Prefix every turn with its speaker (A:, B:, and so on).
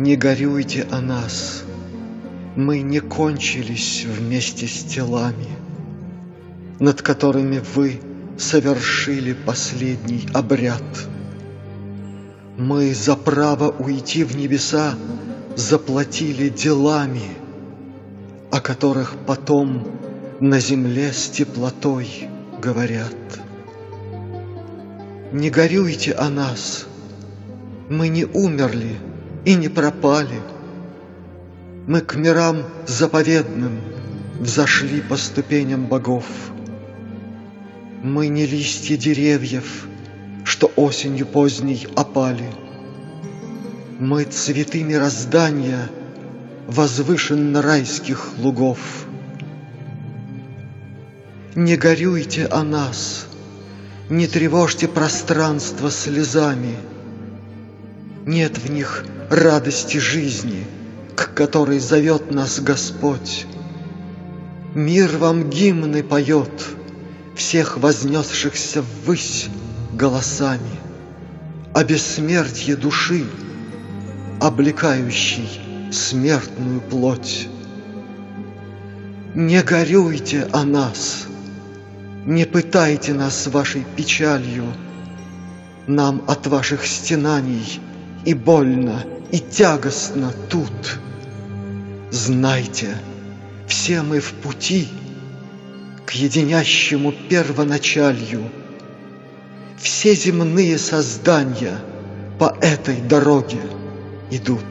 A: Не горюйте о нас, мы не кончились вместе с телами, Над которыми вы совершили последний обряд. Мы за право уйти в небеса заплатили делами, О которых потом на земле с теплотой говорят. Не горюйте о нас, мы не умерли и не пропали. Мы к мирам заповедным взошли по ступеням богов. Мы не листья деревьев, что осенью поздней опали. Мы цветы мироздания возвышенно райских лугов. Не горюйте о нас, не тревожьте пространство слезами. Нет в них радости жизни, к которой зовет нас Господь. Мир вам гимны поет, всех вознесшихся ввысь голосами, о бессмертье души, облекающей смертную плоть. Не горюйте о нас, не пытайте нас вашей печалью, Нам от ваших стенаний и больно, и тягостно тут. Знайте, все мы в пути к единящему первоначалью. Все земные создания по этой дороге идут.